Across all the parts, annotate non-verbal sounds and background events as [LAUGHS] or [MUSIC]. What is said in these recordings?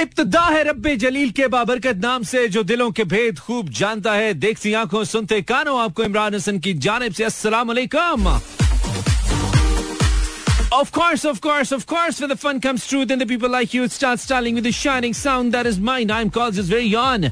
इब्तदा है रब्बे जलील के बाबरकत नाम से जो दिलों के भेद खूब जानता है देखती आँखों सुनते कानों आपको इमरान हसन की जानब से अस्सलाम वालेकुम Of course, of course, of course, when the fun comes true, then the people like you start styling with the shining sound that is mine. I'm called just very on.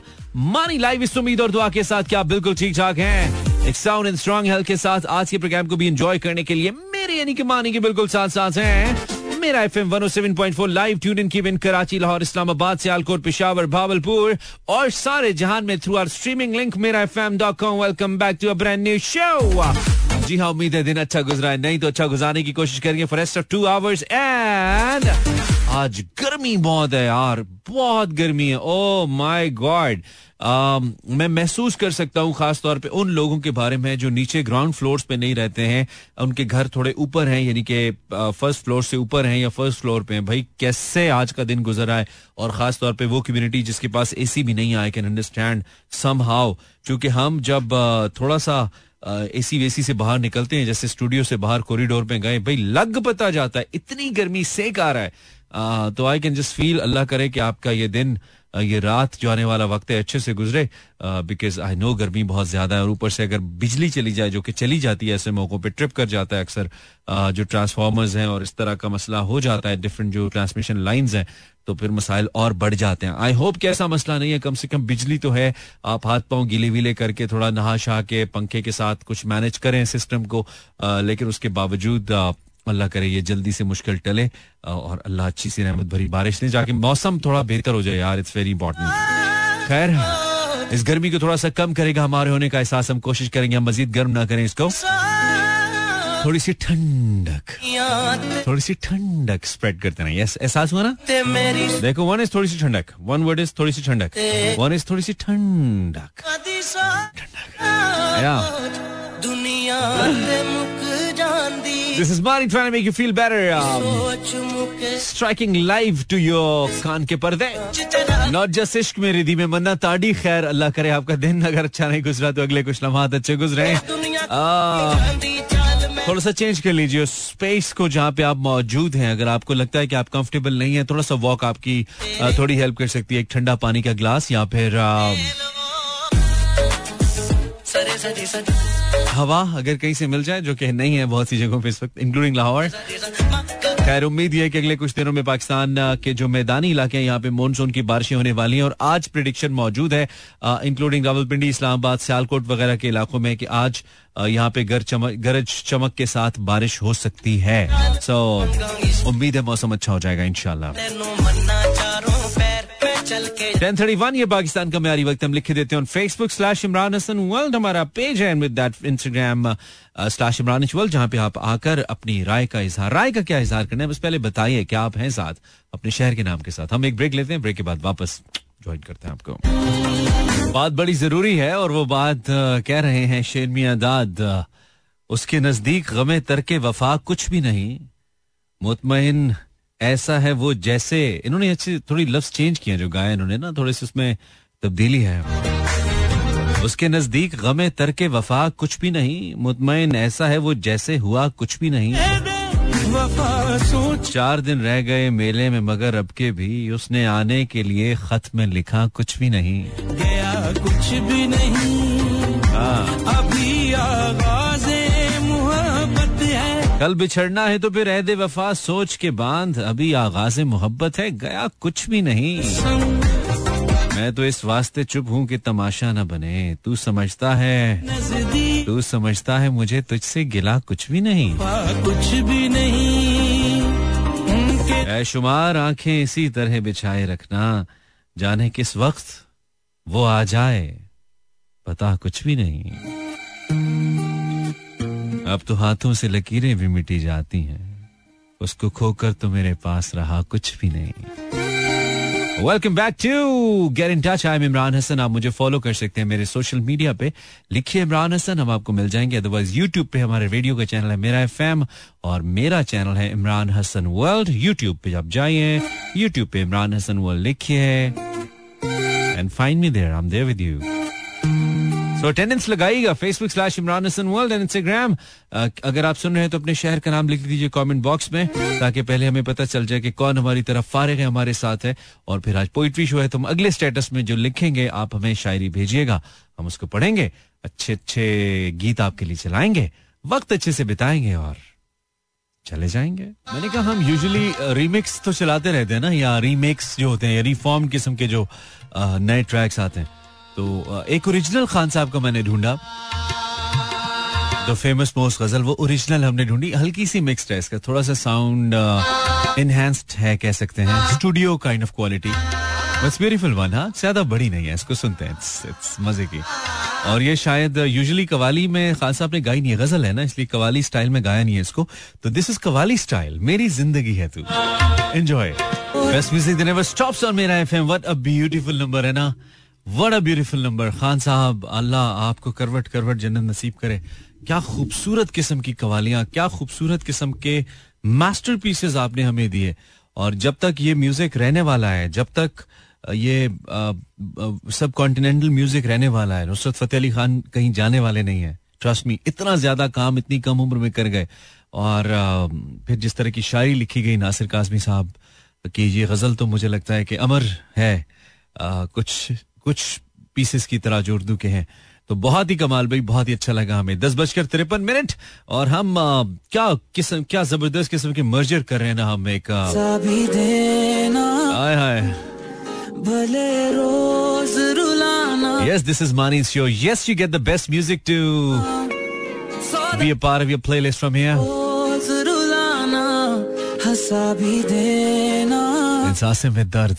Money live इस उम्मीद और दुआ के साथ क्या आप बिल्कुल ठीक ठाक हैं एक साउंड एंड स्ट्रॉन्ग हेल्थ के साथ आज के प्रोग्राम को भी एंजॉय करने के लिए मेरे यानी कि मानी के बिल्कुल साथ साथ हैं Mera F M one seven point four live tune in की विन कराची, लाहौर, इस्लामाबाद, सियालकोट, पिशावर, भावलपुर और सारे जहान में through our streaming link Mera F M dot com welcome back to a brand new show जी हाँ उम्मीद है दिन अच्छा गुजरा है। नहीं तो अच्छा गुजारने की कोशिश करेंगे for rest of two hours and आज गर्मी बहुत है यार, बहुत गर्मी है। ओ माय गॉड मैं महसूस कर सकता हूँ खास तौर पे उन लोगों के बारे में जो नीचे ग्राउंड फ्लोर्स पे नहीं रहते हैं, उनके घर थोड़े ऊपर हैं, यानी कि फ़र्स्ट फ्लोर से ऊपर हैं या फ़र्स्ट फ्लोर पे हैं। भाई, कैसे आज का दिन गुजरा है? और खास तौर पे वो कम्युनिटी जिसके पास एसी भी नहीं I can understand somehow क्योंकि हम जब थोड़ा सा एसी वेसी से बाहर निकलते हैं, जैसे स्टूडियो से बाहर कॉरिडोर में गए, भाई, लग पता जाता है, इतनी गर्मी सेक आ रहा है। तो I can just feel Allah करे कि आपका ये दिन ये रात जो आने वाला वक्त है, अच्छे से गुजरे। बिकॉज़ आई नो गर्मी बहुत ज़्यादा है और ऊपर से अगर बिजली चली जाए, जो कि चली जाती है ऐसे मौकों पे ट्रिप कर जाता है अक्सर। जो ट्रांसफार्मर्स हैं और इस तरह का मसला हो जाता है डिफरेंट जो ट्रांसमिशन लाइंस हैं तो फिर मसाइल और बढ़ जाते हैं। आई होप कि ऐसा मसला नहीं है, कम से कम बिजली तो है। आप हाथ पाँव गीले वीले करके थोड़ा नहा शाह के, पंखे के साथ कुछ मैनेज करें सिस्टम को। लेकिन उसके बावजूद अल्लाह करे, ये जल्दी से मुश्किल टले, और अल्लाह अच्छी सी रहमत भरी बारिश ने जाके मौसम थोड़ा बेहतर हो जाए यार इट्स वेरी इंपॉर्टेंट खैर, इस गर्मी को थोड़ा सा कम करेगा हमारे होने का एहसास, हम कोशिश करेंगे, हम मजीद गर्म ना करें इसको। थोड़ी सी ठंडक, थोड़ी सी ठंडक स्प्रेड करते ना यस, एहसास हुआ ना? देखो वन इज़ थोड़ी सी ठंडक वन वर्ड इज़ थोड़ी सी ठंडक वन इज़ थोड़ी सी ठंडक। ठंडक। दुनिया This is Mari trying to make you feel better. Um, striking live to your कान के पर्दे. Not just इश्क में में मन्ना ताड़ी खैर अल्लाह करे आपका दिन अगर अच्छा नहीं गुजरा तो अगले कुछ लम्हात अच्छे गुजरे। थोड़ा सा चेंज कर लीजिए स्पेस को जहाँ पे आप मौजूद हैं। अगर आपको लगता है कि आप कंफर्टेबल नहीं है थोड़ा सा वॉक आपकी थोड़ी हेल्प कर सकती है। एक ठंडा पानी का ग्लास या फिर हवा अगर कहीं से मिल जाए जो कि नहीं है बहुत सी जगहों पे इस वक्त इंक्लूडिंग लाहौर। खैर उम्मीद है कि अगले कुछ दिनों में पाकिस्तान के जो मैदानी इलाके हैं यहाँ पे मानसून की बारिशें होने वाली हैं और आज प्रिडिक्शन मौजूद है इंक्लूडिंग रावलपिंडी इस्लामाबाद सियालकोट वगैरह के इलाकों में कि आज यहाँ पे गर चमक गरज चमक के साथ बारिश हो सकती है। सो उम्मीद है मौसम अच्छा हो जाएगा इनशाला टेन थर्टी वन ये पाकिस्तान का म्यारी वक्त हम लिख देते हैं Facebook slash Imran Hasan world हमारा पेज है with that Instagram slash Imran world जहाँ पे आप आकर अपनी राय का इजहार, राय का क्या इजहार करना है, बस पहले बताइए, क्या आप हैं साथ अपने शहर के नाम के साथ? हम एक ब्रेक लेते हैं ब्रेक के बाद वापस ज्वाइन करते हैं आपको। बात बड़ी ज़रूरी है और वो बात कह रहे हैं शेर मियाँ दाद उसके नज़दीक गमे तरके वफा कुछ भी नहीं मुतमिन ऐसा है वो जैसे इन्होंने अच्छी थोड़ी लफ्ज चेंज किए जो गाए इन्होंने ना थोड़े से उसमें तब्दीली है। उसके नज़दीक गमे तरके वफा कुछ भी नहीं मुतमिन ऐसा है वो जैसे हुआ कुछ भी नहीं। चार दिन रह गए मेले में मगर अब के भी उसने आने के लिए खत में लिखा कुछ भी नहीं। गया कुछ भी नहीं हाँ। अभी आगाज़े कल बिछड़ना है तो फिर रहद वफा सोच के बाँध। अभी आगाज़ मोहब्बत है गया कुछ भी नहीं। मैं तो इस वास्ते चुप हूँ कि तमाशा न बने। तू समझता है तू समझता है मुझे तुझसे गिला कुछ भी नहीं। कुछ भी नहीं। शुमार आँखें इसी तरह बिछाए रखना। जाने किस वक्त वो आ जाए पता कुछ भी नहीं। अब तो हाथों से लकीरें भी मिटी जाती हैं। उसको खोकर तो मेरे पास रहा कुछ भी नहीं। Welcome back to get in touch I am Imran Hasan आप मुझे फॉलो कर सकते हैं मेरे सोशल मीडिया पे। लिखिए इमरान हसन हम आपको मिल जाएँगे। अदरवाइज़ यूट्यूब पे हमारे रेडियो का चैनल है मेरा एफएम और मेरा चैनल है इमरान हसन वर्ल्ड यूट्यूब पे। आप जाइए यूट्यूब पे इमरान हसन वर्ल्ड लिखिए। And find me there I am with you तो अटेंडेंस लगाइएगा Facebook slash Imran Hasan world and Instagram अगर आप सुन रहे हैं तो अपने शहर का नाम लिख दीजिए कमेंट बॉक्स में, ताकि पहले हमें पता चल जाए कि कौन हमारी तरफ़ फारिग है, हमारे साथ है, और फिर आज पोइट्री शो है तो हम अगले स्टेटस में जो लिखेंगे, आप हमें शायरी भेजिएगा। हम उसको पढ़ेंगे अच्छे अच्छे गीत आपके लिए चलाएँगे, वक्त अच्छे से बिताएँगे और चले जाएँगे। मैंने कहा, हम यूजुअली रीमिक्स तो चलाते रहते हैं ना, या रीमेक्स जो होते हैं, या रिफॉर्म किस्म के जो नए ट्रैक्स आते हैं। तो एक ओरिजिनल खान साहब का मैंने ढूंढा। द फ़ेमस मोस्ट गज़ल वो ओरिजिनल हमने ढूंढी। हल्की सी मिक्स्ड है इसका, थोड़ा सा साउंड इनहेंस्ड है कह सकते हैं। स्टूडियो काइंड ऑफ़ क्वालिटी बस ब्यूटीफुल वन हाँ? ज़्यादा बड़ी नहीं है, इसको सुनते हैं। इट्स इट्स मज़े की। और ये शायद यूजुअली कवाली में खान साहब ने गाई नहीं है। गज़ल है ना, इसलिए कवाली स्टाइल में गाया नहीं है इसको। तो दिस इज़ कवाली स्टाइल मेरी ज़िंदगी है तू। Enjoy best music never stops on Mera FM what a beautiful number है ना? अ ब्यूटीफुल नंबर खान साहब अल्लाह आपको करवट करवट जन्नत नसीब करे। क्या खूबसूरत किस्म की कवालियाँ क्या खूबसूरत किस्म के मास्टर आपने हमें दिए। और जब तक ये म्यूज़िक रहने वाला है जब तक ये सब कॉन्टिनेंटल म्यूज़िक रहने वाला है नुसरत फतेह अली खान कहीं जाने वाले नहीं है। ट्रस्ट मी इतना ज़्यादा काम इतनी कम उम्र में कर गए। और आ, फिर जिस तरह की शायरी लिखी गई नासिर काजमी साहब की ये गज़ल तो मुझे लगता है कि अमर है आ, कुछ कुछ पीसेस की तरह जो उर्दू के हैं। तो बहुत ही कमाल भाई बहुत ही अच्छा लगा हमें। दस बजकर तिरपन मिनट और हम आ, क्या किस्म क्या ज़बरदस्त किस्म के मर्जर कर रहे हैं ना हम एक हाय हाय। भले रोज रुलाना। Yes, this is Mani's show. Yes, you get the best music to be a part of your playlist from here. एहसास में दर्द।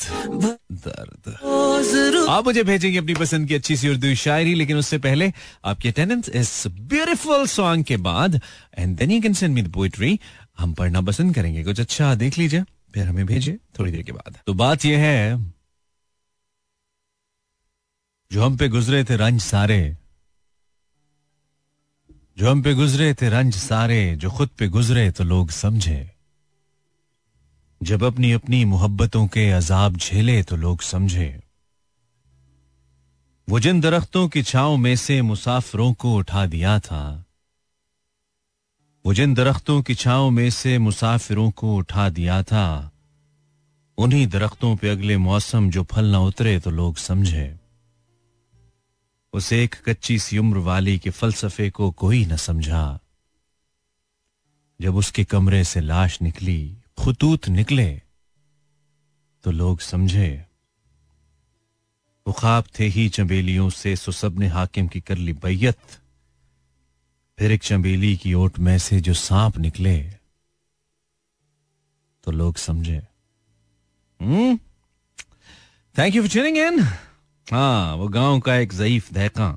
दर्द। आप मुझे भेजेंगे अपनी पसंद की अच्छी सी उर्दू शायरी लेकिन उससे पहले आपकी अटेंडेंस इस ब्यूटीफुल सॉन्ग के बाद and then you can send me the poetry हम पढ़ना पसंद करेंगे। कुछ अच्छा देख लीजिए फिर हमें भेजिए थोड़ी देर के बाद। तो बात यह है जो हम पे गुजरे थे रंज सारे जो हम पे गुजरे थे रंज सारे जो खुद पे गुजरे तो लोग समझे। जब अपनी अपनी मोहब्बतों के अजाब झेले तो लोग समझे। वो जिन दरख्तों की छाओ में से मुसाफिरों को उठा दिया था, वो जिन दरख्तों की छाओ में से मुसाफिरों को उठा दिया था, उन्हीं दरख्तों पे अगले मौसम जो फल न उतरे तो लोग समझे। उस एक कच्ची सी उम्र वाली के फलसफे को कोई न समझा। जब उसके कमरे से लाश निकली खुतूत निकले तो लोग समझे वो ख्वाब थे ही चंबेलियों से, सो सबने हाकिम की कर ली बैयत। फिर एक चंबेली की ओट में से जो सांप निकले तो लोग समझे thank you for tuning in हाँ वो गाँव का एक जयीफ दहका,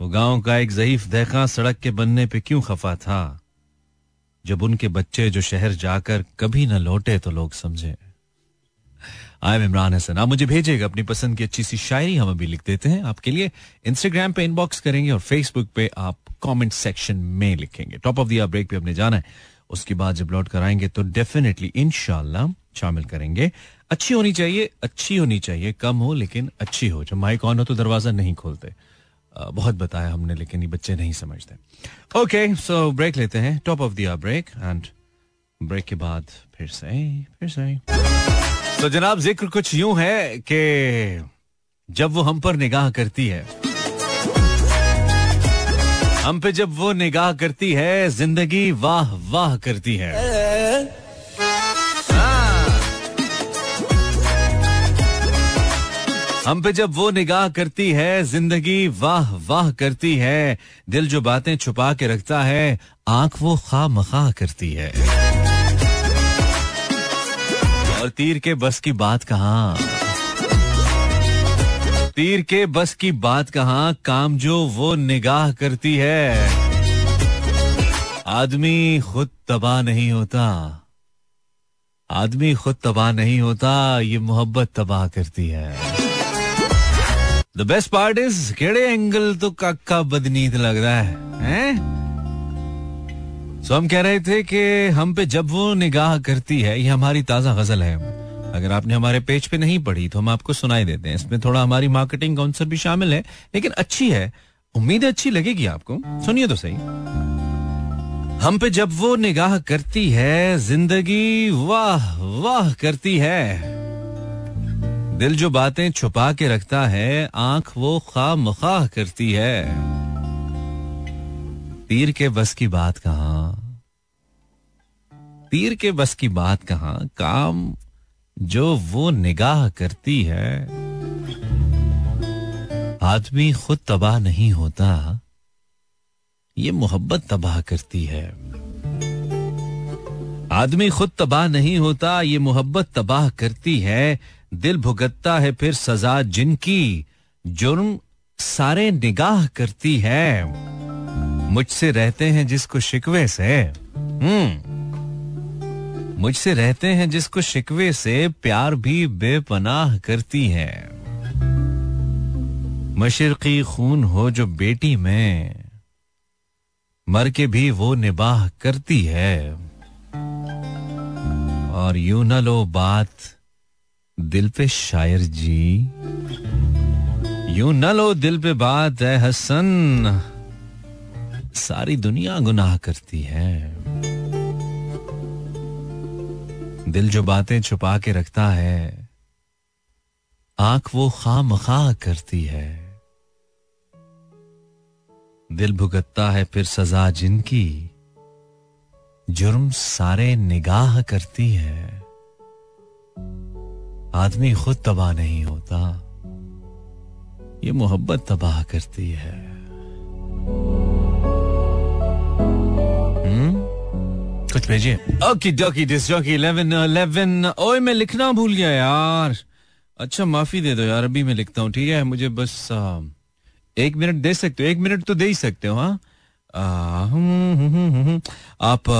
वो गाँव का एक जयीफ दहका सड़क के बनने पे क्यों खफा था? जब उनके बच्चे जो शहर जाकर कभी न लौटे तो लोग समझे। आई एम इमरान हसन, आप मुझे भेजेगा अपनी पसंद की अच्छी सी शायरी हम अभी लिख देते हैं आपके लिए। इंस्टाग्राम पे इनबॉक्स करेंगे और फेसबुक पे आप कमेंट सेक्शन में लिखेंगे। टॉप ऑफ़ दिया ब्रेक पे हमने जाना है। उसके बाद जब लौट कर आएँगे तो डेफिनेटली इनशाला शामिल करेंगे। अच्छी होनी चाहिए, अच्छी होनी चाहिए, कम हो, लेकिन अच्छी हो। जब माइक ऑन हो तो दरवाज़ा नहीं खोलते। बहुत बताया हमने, लेकिन ये बच्चे नहीं समझते। ओके सो ब्रेक लेते हैं। टॉप ऑफ़ दिया ब्रेक एंड ब्रेक के बाद फिर से फिर से। तो जनाब, ज़िक्र कुछ यूँ है कि जब वो हम पर निगाह करती है, हम पे जब वो निगाह करती है, ज़िंदगी वाह वाह करती है। हम पे जब वो निगाह करती है, ज़िंदगी वाह वाह करती है, दिल जो बातें छुपा के रखता है, आँख वो खा मखा करती है। और तीर के बस की बात कहा? तीर के बस की बात कहा? काम जो वो निगाह करती है। आदमी खुद तबाह नहीं होता। आदमी खुद तबाह नहीं होता, ये मोहब्बत तबाह करती है। द बेस्ट पार्ट इज़ केड़े एंगल तो काका बदनीत लग रहा है, हैं? सो हम कह रहे थे कि हम पे जब वो निगाह करती है, ये हमारी ताज़ा गज़ल है। अगर आपने हमारे पेज पे नहीं पढ़ी तो हम आपको सुनाई देते हैं। इसमें थोड़ा हमारी मार्केटिंग कॉन्सेप्ट भी शामिल है, लेकिन अच्छी है। उम्मीद अच्छी लगेगी आपको। सुनिए तो सही। हम पे जब वो निगाह करती है, ज़िंदगी वाह वाह करती है। दिल जो बातें छुपा के रखता है, आँख वो खा मखा करती है। तीर के बस की बात कहा? तीर के बस की बात कहा? काम जो वो निगाह करती है। आदमी खुद तबाह नहीं होता, ये मोहब्बत तबाह करती है। आदमी खुद तबाह नहीं होता, ये मोहब्बत तबाह करती है। दिल भुगतता है फिर सजा जिनकी जुर्म सारे निगाह करती है। मुझसे रहते हैं जिसको शिकवे से। हम्म। मुझसे रहते हैं जिसको शिकवे से प्यार भी बेपनाह करती है। मशरकी खून हो जो बेटी में। मर के भी वो निबाह करती है। और यू न लो बात दिल पे शायर जी। यू न लो दिल पे बात है हसन। सारी दुनिया गुनाह करती है। दिल जो बातें छुपा के रखता है, आँख वो खाम खा करती है। दिल भुगतता है फिर सजा जिनकी, जुर्म सारे निगाह करती है। आदमी खुद तबाह नहीं होता। ये मोहब्बत तबाह करती है। कुछ भेजिए। ओके डॉकी डिस डॉकी इलेवन इलेवन ओए मैं लिखना भूल गया यार। अच्छा माफ़ी दे दो यार अभी मैं लिखता हूँ ठीक है? मुझे बस आ, एक मिनट दे सकते हो एक मिनट तो दे ही सकते हो हाँ? हम्म, हम्म, हम्म, आप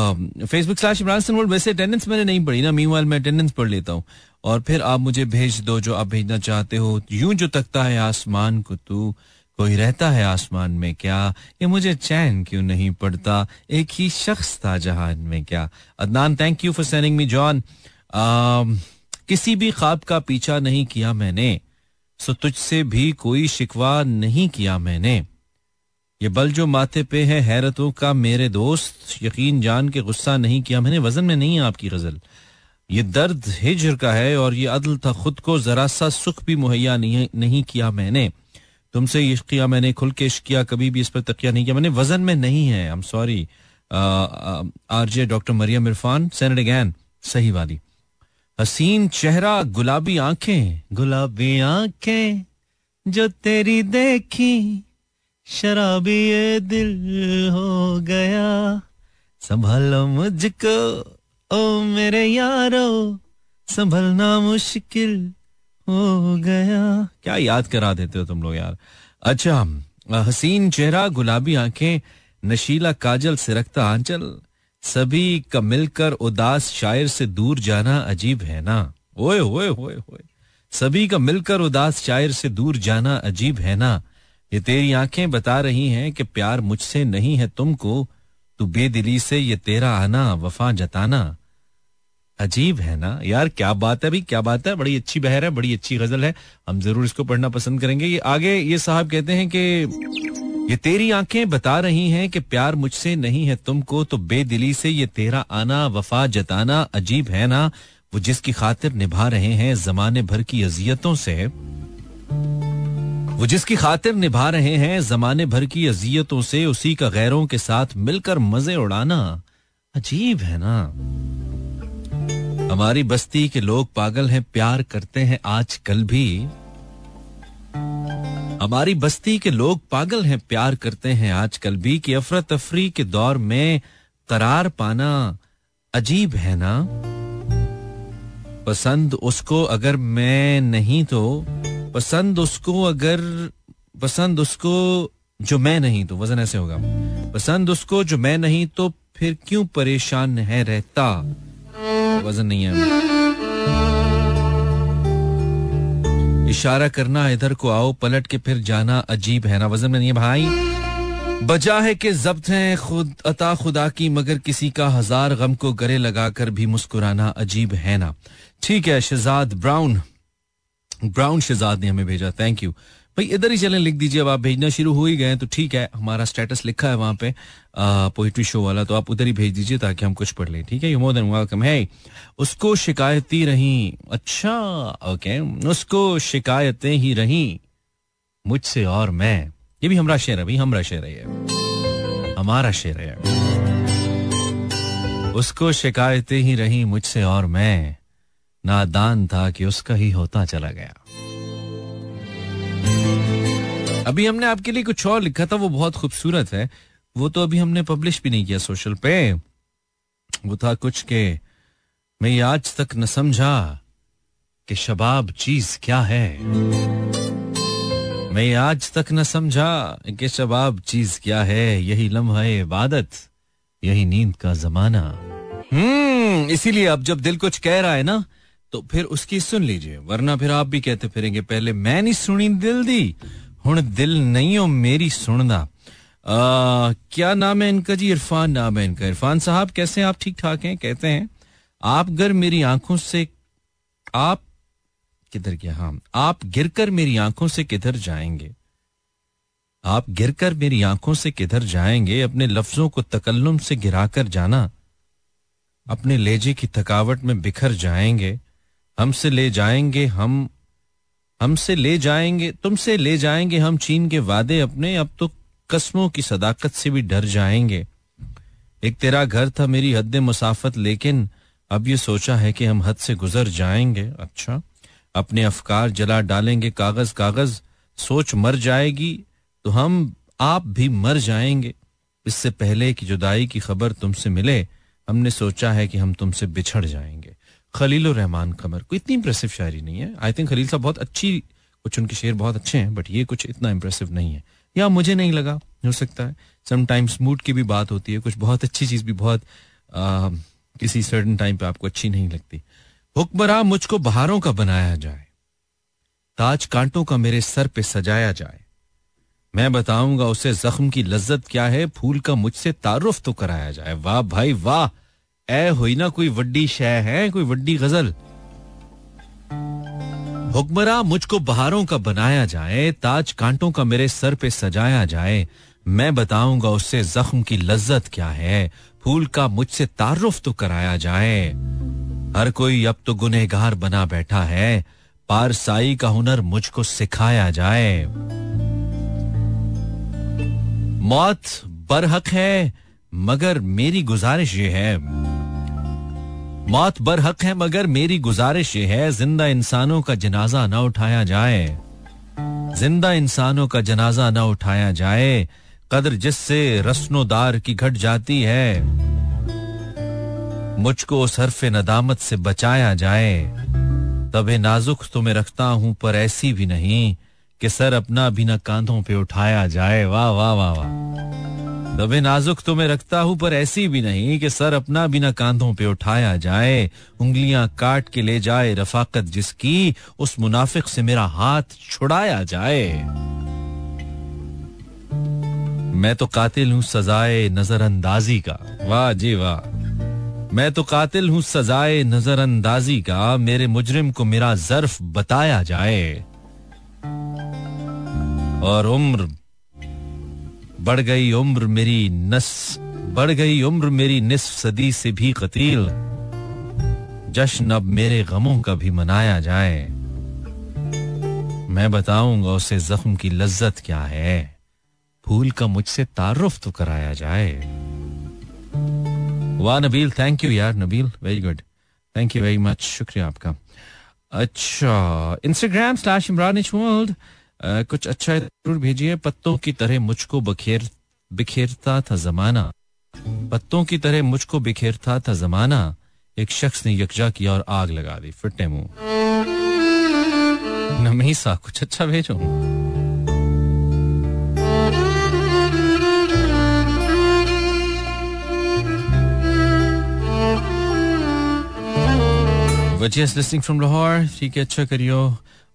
फेसबुक स्लैश इमरान वर्ल्ड वैसे अटेंडेंस मैंने नहीं पढ़ी ना मीन मैं अटेंडेंस पढ़ लेता हूँ और फिर आप मुझे भेज दो जो आप भेजना चाहते हो यूँ जो तकता है आसमान को तू कोई रहता है आसमान में क्या ये मुझे चैन क्यों नहीं पड़ता एक ही शख्स था जहान में क्या Adnan thank you for sending me John किसी भी ख्वाब का पीछा नहीं किया मैंने सो तुझसे भी कोई शिकवा नहीं किया मैंने ये बल जो माथे पे है हैरतों का मेरे दोस्त यकीन जान के गुस्सा नहीं किया मैंने वज़न में नहीं आपकी गज़ल। ये दर्द हिजर का है और ये अदल था खुद को जरा सा सुख भी मुहैया नहीं, नहीं किया मैंने। तुमसे इश्क किया मैंने खुल के इश्क किया कभी भी इस पर तकिया नहीं किया मैंने वज़न में नहीं है। I am sorry RJ doctor Mariam Irfan sent it again सही वाली हसीन चेहरा गुलाबी आँखें गुलाबी आँखें जो तेरी देखी शराबी ये दिल हो गया। संभालो मुझको, ओ मेरे यारो, संभलना मुश्किल हो गया। क्या याद करा देते हो तुम लोग यार? अच्छा हसीन चेहरा, गुलाबी आँखें, नशीला काजल सिरकता आंचल, सभी का मिलकर उदास शायर से दूर जाना अजीब है ना? ओए ओए ओए ओए। सभी का मिलकर उदास शायर से दूर जाना अजीब है ना? ये तेरी आँखें बता रही हैं कि प्यार मुझसे नहीं है तुमको, तू बेदिली से ये तेरा आना, वफा जताना। अजीब है ना? यार, क्या बात है भाई, क्या बात है? बड़ी अच्छी बहर है, बड़ी अच्छी गज़ल है। हम ज़रूर इसको पढ़ना पसंद करेंगे। ये आगे, ये साहब कहते हैं कि, ये तेरी आँखें बता रही हैं कि प्यार मुझसे नहीं है तुमको तो बेदिली से ये तेरा आना, वफा जताना अजीब है ना? वो जिसकी खातिर निभा रहे हैं जमाने भर की अजियतों से। वो जिसकी खातिर निभा रहे हैं जमाने भर की अजियतों से, उसी का गैरों के साथ मिलकर मज़े उड़ाना अजीब है ना। हमारी बस्ती के लोग पागल हैं, प्यार करते हैं आजकल भी। हमारी बस्ती के लोग पागल हैं, प्यार करते हैं आजकल भी कि अफरा तफरी के दौर में करार पाना अजीब है ना। पसंद उसको अगर मैं नहीं तो पसंद उसको अगर, पसंद उसको जो मैं नहीं तो वज़न ऐसे होगा। पसंद उसको जो मैं नहीं तो फिर क्यों परेशान है रहता? वज़न नहीं है। इशारा करना, इधर को आओ, पलट के फिर जाना अजीब है ना? वज़न में नहीं है भाई। बजा है कि जब्त है खुद, अता खुदा की, मगर किसी का हज़ार गम को गले लगाकर भी मुस्कुराना अजीब है ना? ठीक है, शहजाद ब्राउन। ब्राउन शहजाद ने हमें भेजा थैंक यू भाई, इधर ही चलें, लिख दीजिए, अब आप भेजना शुरू हो ही गए तो ठीक है, हमारा स्टेटस लिखा है वहाँ पे पोइट्री शो वाला तो आप उधर ही भेज दीजिए ताकि हम कुछ पढ़ लें, ठीक है? यू मोर देन वेलकम है उसको शिकायती रही। अच्छा ओके उसको शिकायतें ही रही। मुझसे और मैं। ये भी हमारा शेर है, भाई, हमारा शेर है हमारा शेर है उसको शिकायतें ही रही, मुझसे और मैं। नादान था कि उसका ही होता चला गया। अभी हमने आपके लिए कुछ और लिखा था, वो बहुत खूबसूरत है। वो तो अभी हमने पब्लिश भी नहीं किया सोशल पे। वो था कुछ के, मैं आज तक न समझा कि शबाब चीज़ क्या है। मैं आज तक न समझा कि शबाब चीज़ क्या है। यही लम्हा इबादत, यही नींद का जमाना। हम्म इसीलिए अब जब दिल कुछ कह रहा है ना तो फिर उसकी सुन लीजिए, वरना फिर आप भी कहते फिरेंगे, पहले मैं नहीं सुनी दिल दी हूँ दिल नहीं हो मेरी सुनना। क्या नाम है इनका जी? इरफान नाम है इनका। इरफान साहब, कैसे हैं? आप ठीक ठाक हैं? कहते हैं, आप गर मेरी आँखों से, आप किधर गया? हाँ आप गिरकर मेरी आँखों से किधर जाएँगे? आप गिरकर मेरी आँखों से किधर जाएँगे? अपने लफ्जों को तकल्लुम से गिराकर जाना। अपने लेजे की थकावट में बिखर जाएँगे। हमसे ले जाएँगे हम, हमसे ले जाएँगे, तुमसे ले जाएँगे हम चीन के वादे अपने, अब तो कस्मों की सदाकत से भी डर जाएँगे। एक तेरा घर था मेरी हद मुसाफत, लेकिन अब ये सोचा है कि हम हद से गुजर जाएँगे। अच्छा अपने अफकार जला डालेंगे, कागज़ कागज़, सोच मर जाएगी तो हम, आप भी मर जाएँगे। इससे पहले कि जुदाई की खबर तुमसे मिले, हमने सोचा है कि हम तुमसे बिछड़ जाएँगे। खलील रहमान कमर कोई इतनी इंप्रेसिव शायरी नहीं है। आई थिंक खलील साहब बहुत अच्छी कुछ उनके शेर बहुत अच्छे हैं बट ये कुछ इतना इंप्रेसिव नहीं है। या मुझे नहीं लगा हो सकता है। समटाइम्स मूड की भी बात होती है कुछ बहुत अच्छी चीज़ भी बहुत आ, किसी सर्टन टाइम पे आपको अच्छी नहीं लगती। हुक्मरा मुझको बहारों का बनाया जाए ताज कांटों का मेरे सर पे सजाया जाए। मैं बताऊँगा उसे जख्म की लज्जत क्या है फूल का मुझसे तारुफ तो कराया जाए। वाह भाई वाह! ए, हुई ना कोई वड्डी शह है, कोई वड्डी गज़ल। हुक्मरा मुझको बहारों का बनाया जाए, ताज कांटों का मेरे सर पे सजाया जाए। मैं बताऊँगा उससे जख्म की लज्जत क्या है, फूल का मुझसे तारुफ तो कराया जाए। हर कोई अब तो गुनेगार बना बैठा है, पारसाई का हुनर मुझको सिखाया जाए। मौत बरहक है, मगर मेरी गुजारिश ये है मौत बरहक है, मगर मेरी गुजारिश ये है, ज़िंदा इंसानों का जनाजा ना उठाया जाए। ज़िंदा इंसानों का जनाजा ना उठाया जाए। कदर जिससे रस्नोदार की घट जाती है, मुझको उस हरफ नदामत से बचाया जाए। तबे नाजुक तो मैं रखता हूँ, पर ऐसी भी नहीं कि सर अपना भी न कांधों पे उठाया जाए। वाह वाह वाह वाह। दबे नाजुक तो मैं रखता हूँ, पर ऐसी भी नहीं कि सर अपना बिना कांधों पे उठाया जाए। उंगलियाँ काट के ले जाए, रफाकत जिसकी उस मुनाफिक से मेरा हाथ छुड़ाया जाए। मैं तो कातिल हूँ सजाए नजरअंदाजी का। वाह जी वाह। मैं तो कातिल हूँ सजाए नजरअंदाजी का। मेरे मुजरिम को मेरा जर्फ बताया जाए। और उम्र बढ़ गई उम्र मेरी नस, बढ़ गई उम्र मेरी निस्फ सदी से भी कतील। जश्न अब मेरे गमों का भी मनाया जाए। मैं बताऊँगा उसे जख्म की लज्जत क्या है। फूल का मुझसे तारुफ तो कराया जाए। वाह नबील थैंक यू यार Nabeel very good thank you very much शुक्रिया आपका। अच्छा इंस्टाग्राम स्लैश इमरान वर्ल्ड कुछ अच्छा ज़रूर भेजिए। पत्तों की तरह मुझको बखेर, बिखेरता था जमाना। पत्तों की तरह मुझको बिखेरता था जमाना। एक शख्स ने यकजा किया और आग लगा दी। फिटे मुँह। नमीसा, कुछ अच्छा भेजो। वजियस लिस्टिंग फ्रॉम लाहौर ठीक है अच्छा करियो।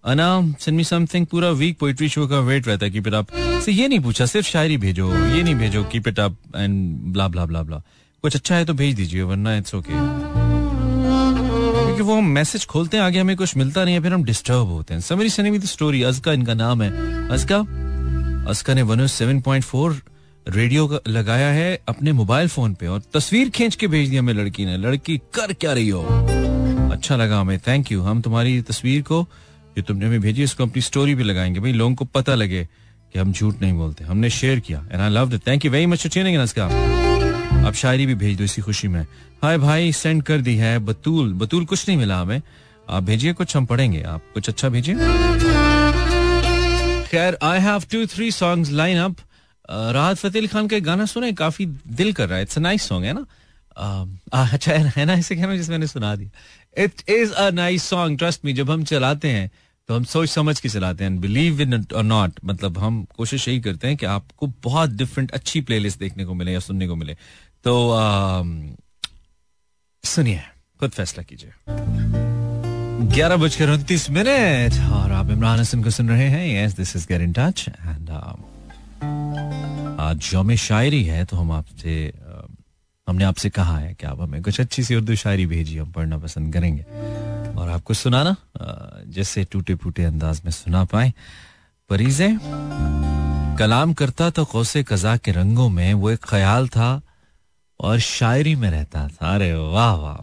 अना सेंड मी समथिंग पूरा वीक पोइट्री शो का वेट रहता है कीप इट अप से ये नहीं पूछा, सिर्फ़ शायरी भेजो, ये नहीं भेजो keep it up and blah blah blah blah कुछ अच्छा है तो भेज दीजिए, वरना इट्स ओके क्योंकि वो हम मैसेज खोलते हैं, आगे हमें कुछ मिलता नहीं है, फिर हम डिस्टर्ब होते हैं। समरी सनी विद स्टोरी अजका इनका नाम है। अजका अजका ने one seven point four radio लगाया है अपने मोबाइल फ़ोन पे और तस्वीर खींच के भेज दिया हमें लड़की ने। लड़की कर क्या रही हो? अच्छा लगा हमें थैंक यू हम तुम्हारी तस्वीर को जो तुमने हमें भेजी, उसको अपनी स्टोरी भी लगाएँगे। भाई, लोगों को पता लगे कि हम झूठ नहीं बोलते। हमने शेयर किया and I love thank you very much for इसका अब शायरी भी भेज दो इसी खुशी में। हाय भाई सेंड कर दी है बतूल। बतूल कुछ नहीं मिला हमें। आप भेजिए, कुछ हम पढ़ेंगे। आप कुछ अच्छा भेजिए। खैर I have two three songs line up Rahat Fateh Khan का गाना सुने, काफ़ी दिल कर रहा है। इट्स अ नाइस सॉन्ग है ना? अच्छा है ना ऐसे कहना जिस मैंने सुना दिया। It is a nice song trust me जब हम चलाते हैं तो हम सोच समझ के चलाते हैं। बिलीव इन और नॉट मतलब हम कोशिश यही करते हैं कि आपको बहुत डिफरेंट अच्छी प्लेलिस्ट देखने को मिले या सुनने को मिले। तो सुनिए, खुद फैसला कीजिए। ग्यारह बजकर उनतीस मिनट और आप इमरान हसन को सुन रहे हैं। Yes this is get in touch and आज योम शायरी है तो हम आपसे हमने आपसे कहा है कि आप हमें कुछ अच्छी सी उर्दू शायरी भेजी हम पढ़ना पसंद करेंगे। और आपको सुनाना जैसे टूटे फूटे अंदाज में सुना पाए। परीजे, कलाम करता तो कौसे कजा के रंगों में वो एक ख्याल था और शायरी में रहता था। अरे वाह वाह।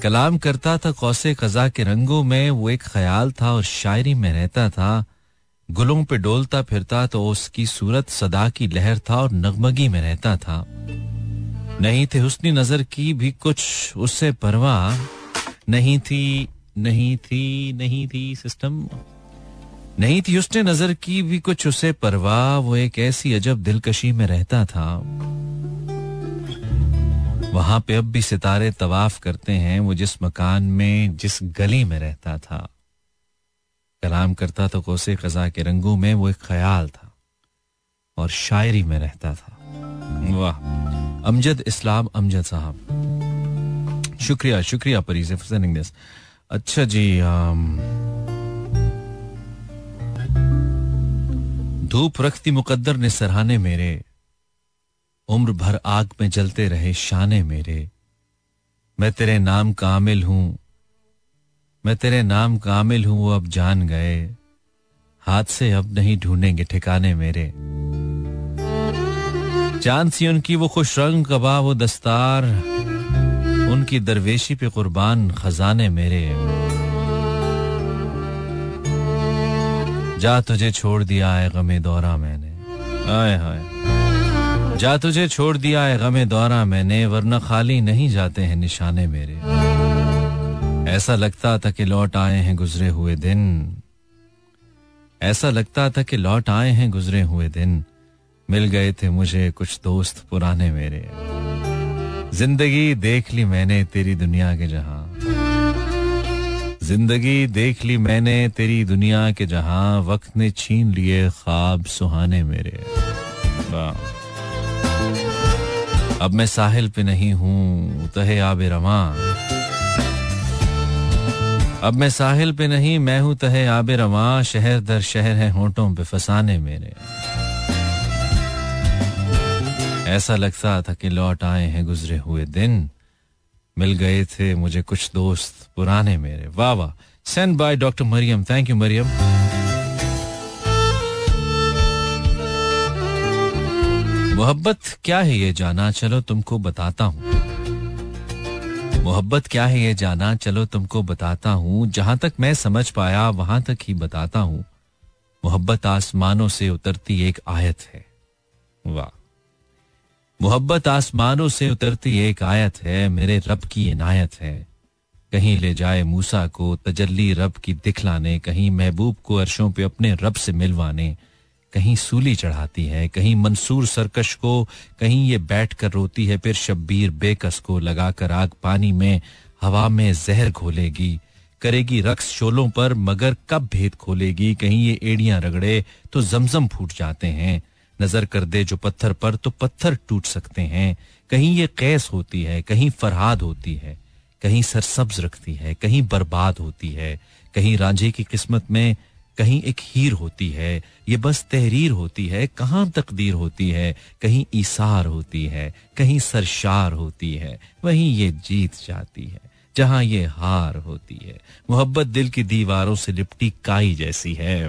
कलाम करता था कौसे कजा के रंगों में वो एक ख्याल था और शायरी में रहता था। गुलों पे डोलता फिरता तो उसकी सूरत सदा की लहर था और नगमगी में रहता था। नहीं थे। उसनी नज़र की भी कुछ उससे परवाह नहीं थी नहीं थी नहीं थी सिस्टम नहीं थी उसने नज़र की भी कुछ उसे परवाह। वो एक ऐसी अजब दिलकशी में रहता था। वहाँ पे अब भी सितारे तवाफ करते हैं। वो जिस मकान में, जिस गली में रहता था। कलाम करता तो कोसे कजा के रंगों में वो एक ख्याल था और शायरी में रहता था। वाह। अमजद इस्लाम अमजद साहब शुक्रिया शुक्रिया परीज दिस अच्छा जी धूप रखती मुकद्दर ने सराहने मेरे। उम्र भर आग में जलते रहे शाने मेरे। मैं तेरे नाम कामिल हूँ। मैं तेरे नाम कामिल हूँ, वो अब जान गए। हाथ से अब नहीं ढूंढेंगे ठिकाने मेरे। चाँद सी उनकी वो खुश रंग, कबा वो दस्तार। उनकी दरवेशी पे कुर्बान खजाने मेरे। जा तुझे छोड़ दिया है गमे दौरा मैंने। आए हाय। जा तुझे छोड़ दिया है गमे दौरा मैंने, वरना खाली नहीं जाते हैं निशाने मेरे। ऐसा लगता था कि लौट आए हैं गुजरे हुए दिन। ऐसा लगता था कि लौट आए हैं गुजरे हुए दिन। मिल गए थे मुझे कुछ दोस्त पुराने मेरे। ज़िंदगी देख ली मैंने तेरी दुनिया के जहाँ। ज़िंदगी देख ली मैंने तेरी दुनिया के जहाँ। वक्त ने छीन लिए ख्वाब सुहाने मेरे। अब मैं साहिल पे नहीं हूँ, तहे आबे रवा अब मैं साहिल पे नहीं, मैं हूँ तहे आबे रवा शहर दर शहर है होठों पे फसाने मेरे। ऐसा लगता था कि लौट आए हैं गुजरे हुए दिन। मिल गए थे मुझे कुछ दोस्त पुराने मेरे। वाह वाह। Send by doctor Mariam thank you Mariam मोहब्बत क्या है ये जाना? चलो तुमको बताता हूँ। मोहब्बत क्या है ये जाना? चलो तुमको बताता हूँ। जहाँ तक मैं समझ पाया, वहाँ तक ही बताता हूँ। मोहब्बत आसमानों से उतरती एक आयत है। वाह। मोहब्बत आसमानों से उतरती एक आयत है, मेरे रब की इनायत है। कहीं ले जाए मूसा को तजल्ली रब की दिखलाने, कहीं महबूब को अरशों पे अपने रब से मिलवाने। कहीं सूली चढ़ाती है, कहीं मंसूर सरकश को, कहीं ये बैठ कर रोती है, फिर शब्बीर बेकस को लगाकर आग पानी में, हवा में जहर घोलेगी। करेगी रक्स शोलों पर, मगर कब भेद खोलेगी? कहीं ये एड़ियाँ रगड़े तो जमजम फूट जाते हैं। नज़र कर दे जो पत्थर पर तो पत्थर टूट सकते हैं। कहीं ये कैस होती है, कहीं फरहाद होती है, कहीं सरसब्ज रखती है, कहीं बर्बाद होती है, कहीं रांझे की किस्मत में कहीं एक हीर होती है। ये बस तहरीर होती है, कहाँ तकदीर होती है? कहीं ईसार होती है, कहीं सरशार होती है, वहीं ये जीत जाती है, जहाँ ये हार होती है। मोहब्बत दिल की दीवारों से लिपटी काई जैसी है।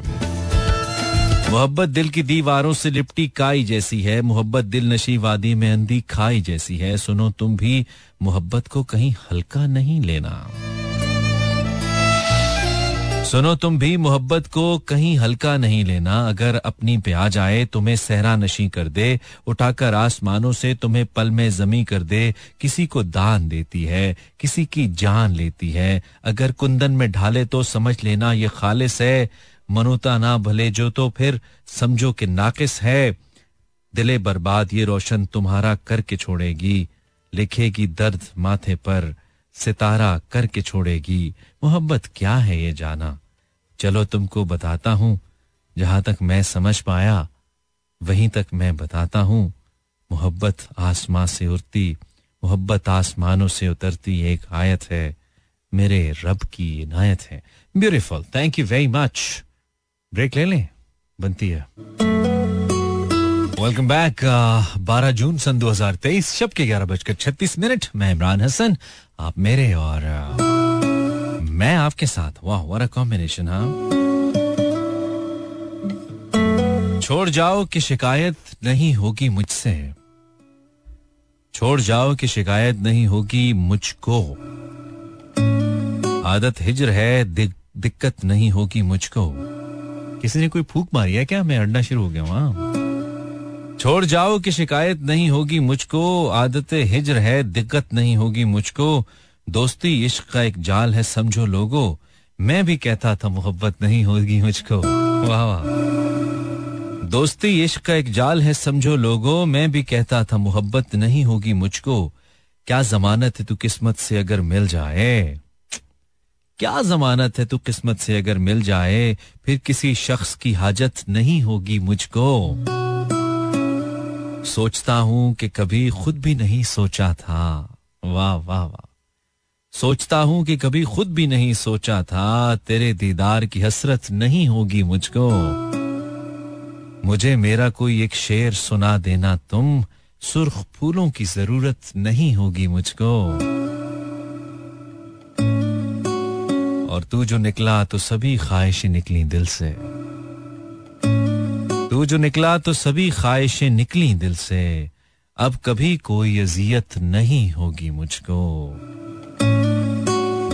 मोहब्बत दिल की दीवारों से लिपटी काई जैसी है, मोहब्बत दिल नशी वादी में अंधी खाई जैसी है। सुनो तुम भी मोहब्बत को कहीं हल्का नहीं लेना। सुनो तुम भी मोहब्बत को कहीं हल्का नहीं लेना। अगर अपनी पे आ जाए, तुम्हें सहरा नशी कर दे, उठाकर आसमानों से तुम्हें पल में जमी कर दे। किसी को दान देती है, किसी की जान लेती है। अगर कुंदन में ढाले तो समझ लेना, ये खालिश है। मनुता ना भले जो तो फिर समझो कि नाकिस है। दिले बर्बाद ये रोशन तुम्हारा करके छोड़ेगी, लिखेगी दर्द माथे पर, सितारा करके छोड़ेगी। मोहब्बत क्या है ये जाना? चलो तुमको बताता हूँ, जहाँ तक मैं समझ पाया, वहीं तक मैं बताता हूँ। मोहब्बत आसमां से उड़ती मोहब्बत आसमानों से उतरती एक आयत है, मेरे रब की इनायत है। Beautiful thank you very much break ले लें? बनती है। वेलकम बैक बारह जून सन 2023 शब के ग्यारह बजकर छत्तीस मिनट। मैं इमरान हसन आप मेरे और uh, मैं आपके साथ। वाह वर कॉम्बिनेशन हाँ छोड़ जाओ कि शिकायत नहीं होगी मुझसे। छोड़ जाओ कि शिकायत नहीं होगी मुझको। आदत हिजर है दिक्कत नहीं होगी मुझको। किसी ने कोई फूक मारी है क्या? मैं अड़ना शुरू हो गया वहाँ छोड़ जाओ कि शिकायत नहीं होगी मुझको, आदत हिजर है, दिक्कत नहीं होगी मुझको। दोस्ती इश्क का एक जाल है, समझो लोगो। मैं भी कहता था मोहब्बत नहीं होगी मुझको। वाह वाह। दोस्ती इश्क का एक जाल है, समझो लोगो। मैं भी कहता था मोहब्बत नहीं होगी मुझको। क्या जमानत है तू किस्मत से अगर मिल जाए? क्या जमानत है तू किस्मत से अगर मिल जाए, फिर किसी शख्स की हाजत नहीं होगी मुझको। सोचता हूँ कि कभी खुद भी नहीं सोचा था। वाह वाह वाह। सोचता हूँ कि कभी खुद भी नहीं सोचा था, तेरे दीदार की हसरत नहीं होगी मुझको। मुझे मेरा कोई एक शेर सुना देना तुम, सुर्ख फूलों की ज़रूरत नहीं होगी मुझको। और तू जो निकला तो सभी ख्वाहिशें निकली दिल से। तू जो निकला तो सभी ख्वाहिशें निकली दिल से। अब कभी कोई अजियत नहीं होगी मुझको।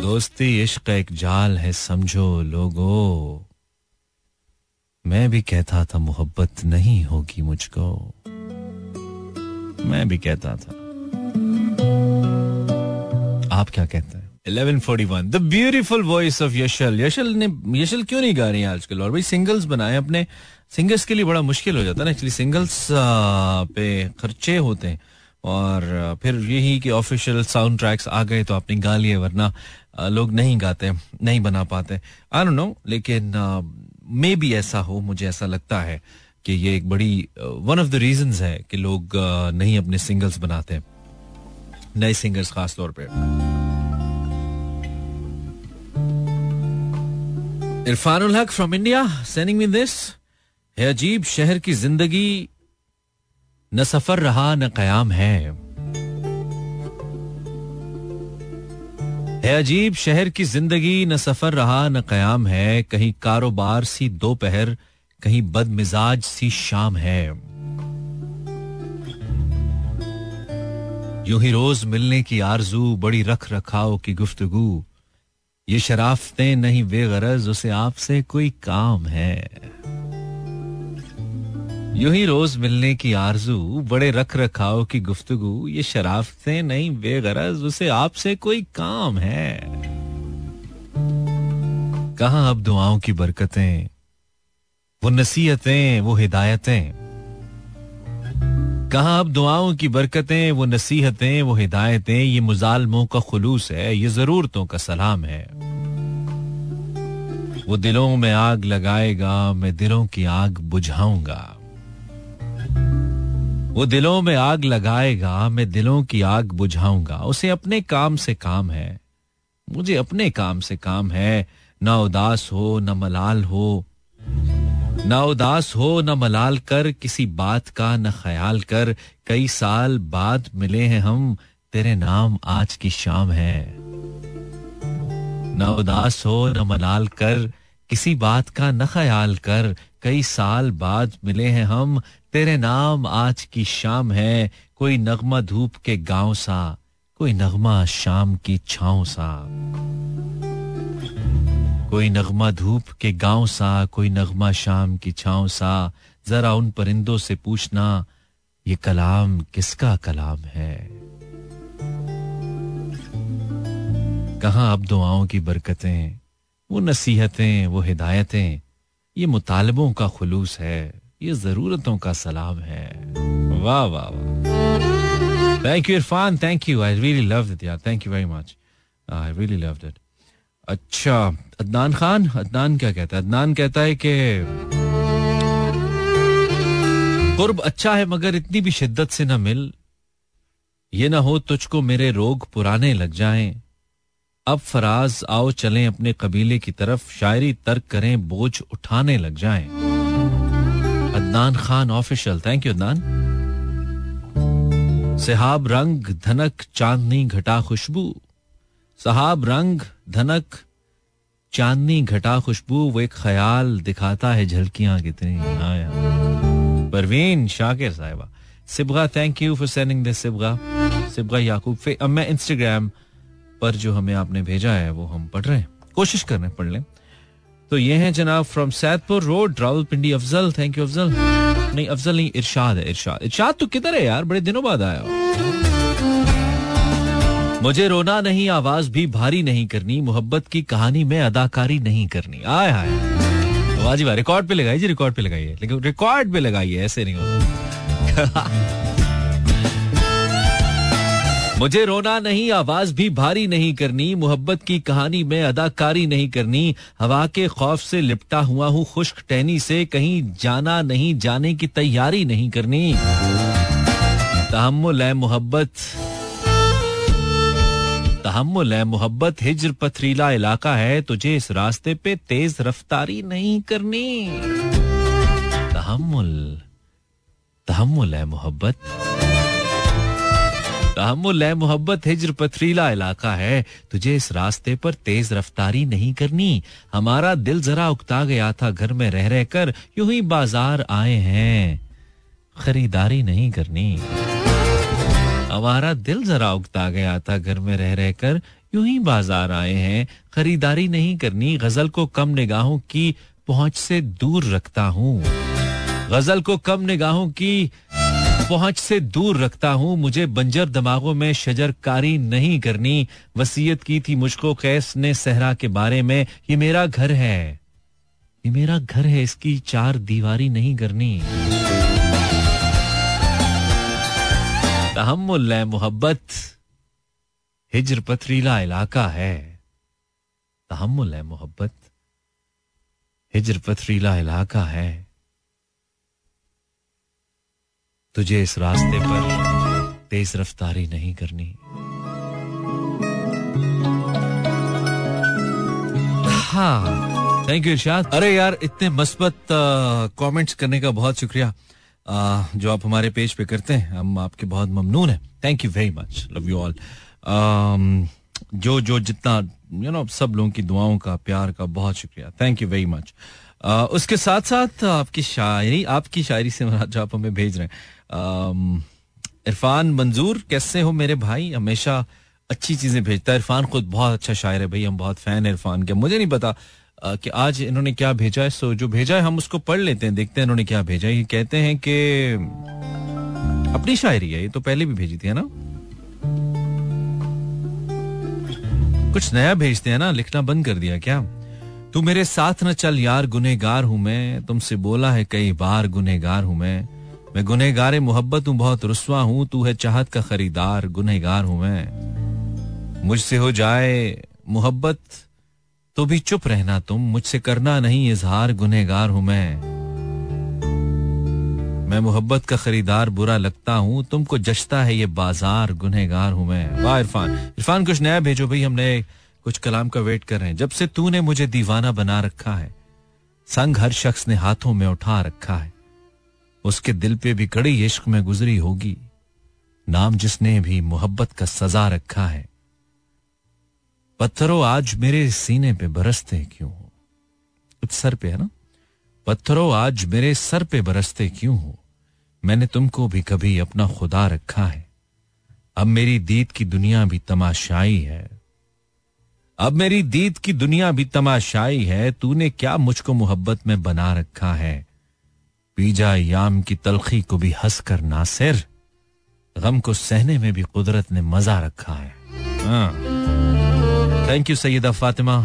दोस्ती इश्क एक जाल है, समझो लोगो। मैं भी कहता था मोहब्बत नहीं होगी मुझको। मैं भी कहता था। आप क्या कहते हैं? 1141 the beautiful voice of Yashal Yashal ने यशल क्यों नहीं गा रही है आजकल? और भाई सिंगल्स बनाए अपने। सिंगर्स के लिए बड़ा मुश्किल हो जाता है ना। एक्चुअली सिंगल्स पे खर्चे होते हैं। और फिर यही कि ऑफिशियल साउंड ट्रैक्स आ गए तो आपने गा लिए, वरना लोग नहीं गाते, नहीं बना पाते। आई डोंट नो लेकिन मे भी ऐसा हो, मुझे ऐसा लगता है कि ये एक बड़ी वन ऑफ़ द रीजन है कि लोग नहीं अपने सिंगल्स बनाते। नए सिंगर्स खास तौर पे Irfanul Haq from India sending me this है अजीब, शहर की ज़िंदगी न सफ़र रहा, न कयाम है। है अजीब, शहर की ज़िंदगी न सफ़र रहा, न कयाम है। कहीं कारोबार सी दोपहर, कहीं बदमिजाज सी शाम है। यूँ ही रोज मिलने की आरज़ू, बड़ी रख रखाव की गुफ्तगु। ये शराफतें नहीं, बेगरज, उसे आपसे कोई काम है। यूँ ही रोज मिलने की आरज़ू, बड़े रख रखाव की गुफ्तगु, ये शराफतें नहीं, बेगरज, उसे आपसे कोई काम है। कहा अब दुआओं की बरकतें? वो नसीहतें, वो हिदायतें। कहा, अब दुआओं की बरकतें, वो नसीहतें, वो हिदायतें, ये मुजालमों का खुलूस है, ये जरूरतों का सलाम है। वो दिलों में आग लगाएगा, मैं दिलों की आग बुझाऊँगा। वो दिलों में आग लगाएगा, मैं दिलों की आग बुझाऊँगा। उसे अपने काम से काम है। मुझे अपने काम से काम है। ना उदास हो, न मलाल हो ना उदास हो, न मलाल कर, किसी बात का न ख्याल कर। कई साल बाद मिले हैं हम, तेरे नाम आज की शाम है। न उदास हो, न मलाल कर, किसी बात का न ख्याल कर। कई साल बाद मिले हैं हम, तेरे नाम आज की शाम है। कोई नगमा धूप के गाँव सा, कोई नगमा शाम की छाव सा। कोई नगमा धूप के गाँव सा, कोई नगमा शाम की छाव सा। जरा उन परिंदों से पूछना, ये कलाम किसका कलाम है? कहा अब दुआओं की बरकतें, वो नसीहतें, वो हिदायतें, ये मुतालबों का खुलूस है, ये जरूरतों का सलाम है। वाह वाह वाह। Thank you Irfan thank you I really love thank you very much I really love it अच्छा अदनान खान? अदनान क्या कहता है? अदनान कहता है कि कुर्ब अच्छा है, मगर इतनी भी शिद्दत से ना मिल। ये ना हो तुझको मेरे रोग पुराने लग जाएँ। अब फराज, आओ चलें अपने कबीले की तरफ़, शायरी तर्क करें, बोझ उठाने लग जाएँ। Adnan Khan official. Thank you Adnan. Shihab रंग, धनक, चांदनी, घटा खुशबू। सहाब रंग धनक, चांदनी घटा खुशबू, वो एक ख्याल दिखाता है झलकियाँ कितनी। आया परवीन शाकिर साहिबा, Sibgha thank you for sending this Sibgha. Sibgha Yaqoob अब मैं इंस्टाग्राम पर जो हमें आपने भेजा है, वो हम पढ़ रहे हैं। कोशिश कर रहे हैं पढ़ लें। तो ये हैं जनाब from Saidpur road, Rawalpindi Afzal. Thank you Afzal. नहीं अफजल नहीं, इरशाद है, इरशाद। इरशाद तो किधर है यार? बड़े दिनों बाद आया मुझे रोना नहीं, आवाज़ भी भारी नहीं करनी, मोहब्बत की कहानी में अदाकारी नहीं करनी। आय हाय। वाह रिकॉर्ड पे लगाइए जी, रिकॉर्ड पे लगाइए। लेकिन रिकॉर्ड पे लगाइए, ऐसे नहीं हो। [LAUGHS] मुझे रोना नहीं, आवाज़ भी भारी नहीं करनी, मोहब्बत की कहानी में अदाकारी नहीं करनी। हवा के खौफ से लिपटा हुआ हूँ, खुश्क टहनी से कहीं जाना नहीं, जाने की तैयारी नहीं करनी। तहमुल है मोहब्बत। तहमुल है, मोहब्बत हिजर पथरीला इलाका है, तुझे इस रास्ते पे तेज रफ्तारी नहीं करनी। तहमुल तहमुल है मोहब्बत। तहमुल है मोहब्बत हिजर पथरीला इलाका है, तुझे इस रास्ते पर तेज रफ्तारी नहीं करनी। हमारा दिल जरा उकता गया था घर में रह रह कर, यूँ ही बाज़ार आए हैं। खरीदारी नहीं करनी। हमारा दिल जरा उगता गया था घर में रह रह कर यूँ ही बाज़ार आए हैं। खरीदारी नहीं करनी, गज़ल को कम निगाहों की पहुँच से दूर रखता हूँ। गज़ल को कम निगाहों की पहुँच से दूर रखता हूँ। मुझे बंजर दिमागों में शजरकारी नहीं करनी। वसीयत की थी मुझको कैस ने सहरा के बारे में। ये मेरा घर है। ये मेरा घर है, इसकी चार दीवारी नहीं करनी। तहमुल मोहब्बत। हिजर पथरीला इलाका है। तहमुल मोहब्बत। हिजर पथरीला इलाका है। तुझे इस रास्ते पर तेज रफ्तारी नहीं करनी। हाँ थैंक यू इरशाद। अरे यार, इतने मस्बत कमेंट्स करने का बहुत शुक्रिया। जो आप हमारे पेज पे करते हैं, हम आपके बहुत ममनून हैं। Thank you very much love you all जो जो जितना यू नो सब लोगों की दुआओं का, प्यार का, बहुत शुक्रिया। थैंक यू वेरी मच उसके साथ साथ आपकी शायरी आपकी शायरी से जो आप हमें भेज रहे हैं। इरफान मंजूर, कैसे हो मेरे भाई? हमेशा अच्छी चीज़ें भेजता है। इरफान खुद बहुत अच्छा शायर है भाई, हम बहुत फ़ैन है इरफान के। मुझे नहीं पता कि आज इन्होंने क्या भेजा है? सो जो भेजा है, हम उसको पढ़ लेते हैं, देखते हैं इन्होंने क्या भेजा है। ये कहते हैं कि, अपनी शायरी है, ये तो पहले भी भेजी थी, है ना? कुछ नया भेजते हैं ना, लिखना बंद कर दिया क्या? तू मेरे साथ न चल यार गुनेगार हूँ मैं। तुमसे बोला है कई बार गुनेगार हूँ मैं। मैं गुनेगार मोहब्बत हूँ, बहुत रुसवा हूँ, तू है चाहत का खरीदार गुनेगार हूँ मैं। मुझसे हो जाए मोहब्बत तो भी चुप रहना तुम, मुझसे करना नहीं, इजहार गुनेगार हूँ मैं। मैं मोहब्बत का खरीदार, बुरा लगता हूँ, तुमको जचता है ये बाज़ार गुनेगार हूँ मैं। वाह, इरफान। इरफान, कुछ नया भेजो भाई हम नए कुछ कलाम का वेट कर रहे हैं। जब से तूने मुझे दीवाना बना रखा है, संग हर शख्स ने हाथों में उठा रखा है, उसके दिल पे भी कड़ी इश्क में गुजरी होगी। नाम जिसने भी मोहब्बत का सजा रखा है पत्थरों आज मेरे सीने पे बरसते क्यों हो? सर पे है ना? पत्थरों आज मेरे सर पे बरसते क्यों हो? मैंने तुमको भी कभी अपना खुदा रखा है। अब मेरी दीद की दुनिया भी तमाशाई है। अब मेरी दीद की दुनिया भी तमाशाई है। तूने क्या मुझको मोहब्बत में बना रखा है? पीजा याम की तलखी को भी हंस कर नासिर। गम को सहने में भी कुदरत ने मज़ा रखा है। थैंक यू सैयदा फातिमा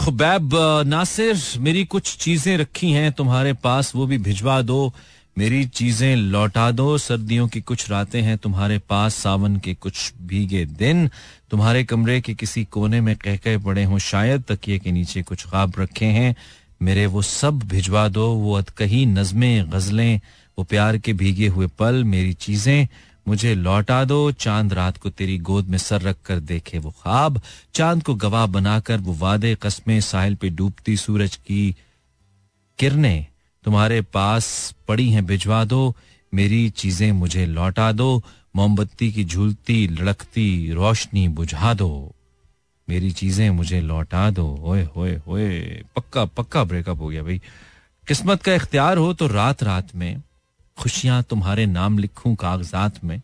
खुबैब नासिर, मेरी कुछ चीज़ें रखी हैं तुम्हारे पास, वो भी भिजवा दो। मेरी चीज़ें लौटा दो। सर्दियों की कुछ रातें हैं तुम्हारे पास, सावन के कुछ भीगे दिन। तुम्हारे कमरे के किसी कोने में कह कह पड़े हों शायद, तकिए के नीचे कुछ ख्वाब रखे हैं। मेरे वो सब भिजवा दो, वो अतकही नज़में, गजलें, वो प्यार के भीगे हुए पल, मेरी चीज़ें। मुझे लौटा दो। चाँद रात को तेरी गोद में सर रख कर देखे वो ख्वाब। चाँद को गवाह बनाकर वो वादे कस्में साहिल पे डूबती सूरज की किरणें। तुम्हारे पास पड़ी हैं, भिजवा दो। मेरी चीज़ें मुझे लौटा दो। मोमबत्ती की झूलती, लड़कती रोशनी बुझा दो। मेरी चीज़ें मुझे लौटा दो। ओए, होए होए। पक्का पक्का ब्रेकअप हो गया भाई। किस्मत का इख्तियार हो तो रात रात में खुशियाँ तुम्हारे नाम लिखूं कागजात में।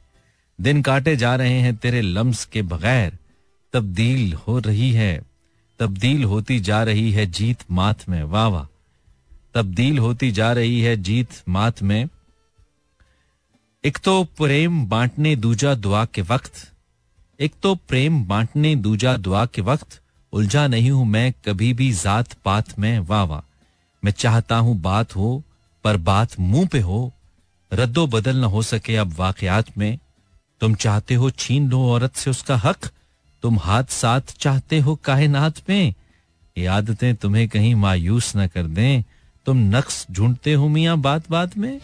दिन काटे जा रहे हैं तेरे लम्स के बगैर। तब्दील हो रही है, तब्दील होती जा रही है जीत मात में। वाह वाह। तब्दील होती जा रही है जीत मात में। एक तो प्रेम बांटने दूजा दुआ के वक्त, एक तो प्रेम बांटने दूजा दुआ के वक्त, उलझा नहीं हूँ मैं कभी भी जात पात में। वाह वाह। मैं चाहता हूँ बात हो, पर बात मुँह पे हो रद्दो बदल न हो सके अब वाकयात में। तुम चाहते हो छीन लो औरत से उसका हक, तुम हाथ साथ चाहते हो कायनात में। ये आदतें तुम्हें कहीं मायूस न कर दें। तुम नक्स ढूंढते हो मियाँ बात बात में।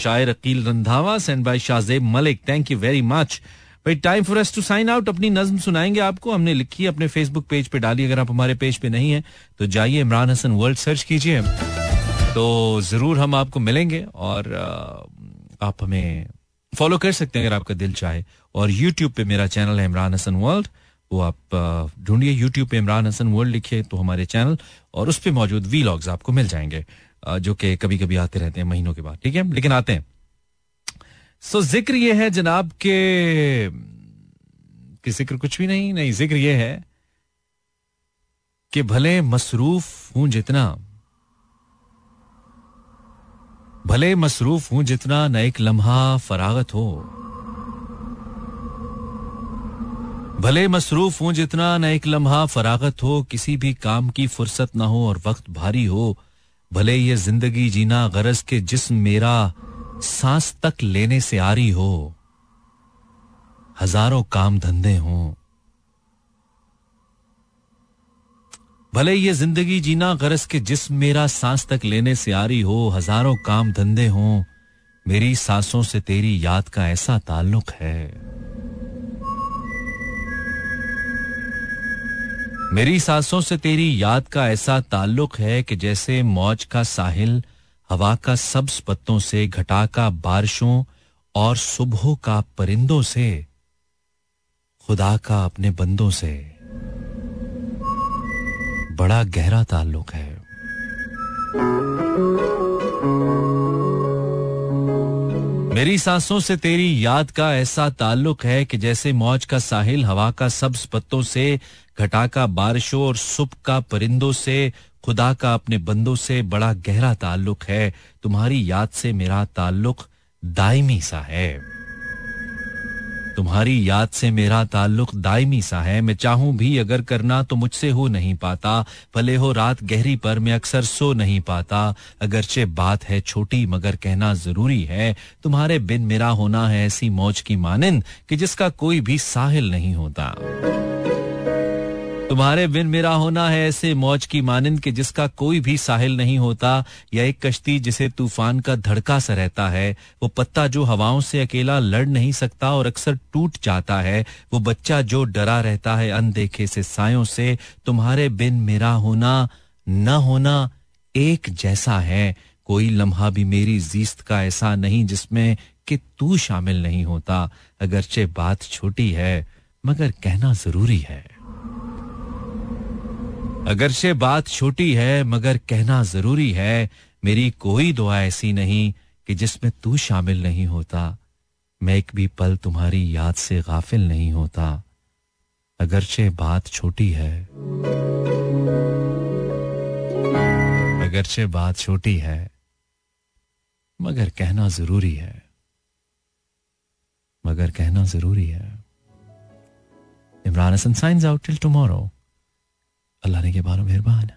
शायर Aqeel Randhawa send by Shahzeb Malik thank you very much भाई time for us to sign out अपनी नज्म सुनाएँगे आपको। हमने लिखी अपने फेसबुक पेज पे डाली। अगर आप हमारे पेज पे नहीं है तो जाइए इमरान हसन वर्ल्ड सर्च कीजिए। तो ज़रूर हम आपको मिलेंगे और आप हमें फॉलो कर सकते हैं अगर आपका दिल चाहे। और यूट्यूब पे मेरा चैनल है इमरान हसन वर्ल्ड वो आप ढूंढिए यूट्यूब पे इमरान हसन वर्ल्ड लिखिए तो हमारे चैनल और उस पर मौजूद वी लॉग्स आपको मिल जाएँगे जो कि कभी कभी आते रहते हैं महीनों के बाद, ठीक है? लेकिन आते हैं। सो ज़िक्र ये है जनाब के, कि ज़िक्र कुछ भी नहीं नहीं, ज़िक्र ये है कि भले मसरूफ हूँ जितना भले मसरूफ हूँ जितना न एक लम्हा फरागत हो। भले मसरूफ हूँ जितना न एक लम्हा फरागत हो, किसी भी काम की फुर्सत ना हो और वक्त भारी हो, भले ये ज़िंदगी जीना गरज के जिस्म मेरा सांस तक लेने से आ रही हो, हज़ारों काम धंधे हों। भले ये ज़िंदगी जीना गरज के जिस्म मेरा सांस तक लेने से आ रही हो, हज़ारों काम धंधे हों, मेरी सांसों से तेरी याद का ऐसा ताल्लुक है। मेरी सांसों से तेरी याद का ऐसा ताल्लुक है कि जैसे मौज का साहिल, हवा का सब्ज पत्तों से, घटा का बारिशों और सुबह का परिंदों से, खुदा का अपने बंदों से। बड़ा गहरा ताल्लुक है। मेरी सांसों से तेरी याद का ऐसा ताल्लुक है कि जैसे मौज का साहिल हवा का सब्ज पत्तों से, घटा का बारिशों और सुबह का परिंदों से, खुदा का अपने बंदों से बड़ा गहरा ताल्लुक है। तुम्हारी याद से मेरा ताल्लुक दायमी सा है। तुम्हारी याद से मेरा ताल्लुक दायमी सा है। मैं चाहूँ भी अगर करना तो मुझसे हो नहीं पाता। भले हो रात गहरी पर मैं अक्सर सो नहीं पाता। अगरचे बात है छोटी, मगर कहना ज़रूरी है। तुम्हारे बिन मेरा होना है ऐसी मौज की मानिंद कि जिसका कोई भी साहिल नहीं होता। तुम्हारे बिन मेरा होना है ऐसे मौज की मानंद के जिसका कोई भी साहिल नहीं होता, या एक कश्ती जिसे तूफ़ान का धड़का सा रहता है, वो पत्ता जो हवाओं से अकेला लड़ नहीं सकता और अक्सर टूट जाता है, वो बच्चा जो डरा रहता है अनदेखे से सायों से, तुम्हारे बिन मेरा होना, न होना एक जैसा है। कोई लम्हा भी मेरी जीस्त का ऐसा नहीं जिसमें कि तू शामिल नहीं होता, अगरचे बात छोटी है, मगर कहना ज़रूरी है। अगरचे बात छोटी है, मगर कहना ज़रूरी है, मेरी कोई दुआ ऐसी नहीं कि जिसमें तू शामिल नहीं होता। मैं एक भी पल तुम्हारी याद से गाफिल नहीं होता। अगरचे बात छोटी है। अगरचे बात छोटी है, मगर कहना ज़रूरी है। मगर कहना ज़रूरी है। Imran Hasan signs out till tomorrow. Allah ने के बारो मेहरबान।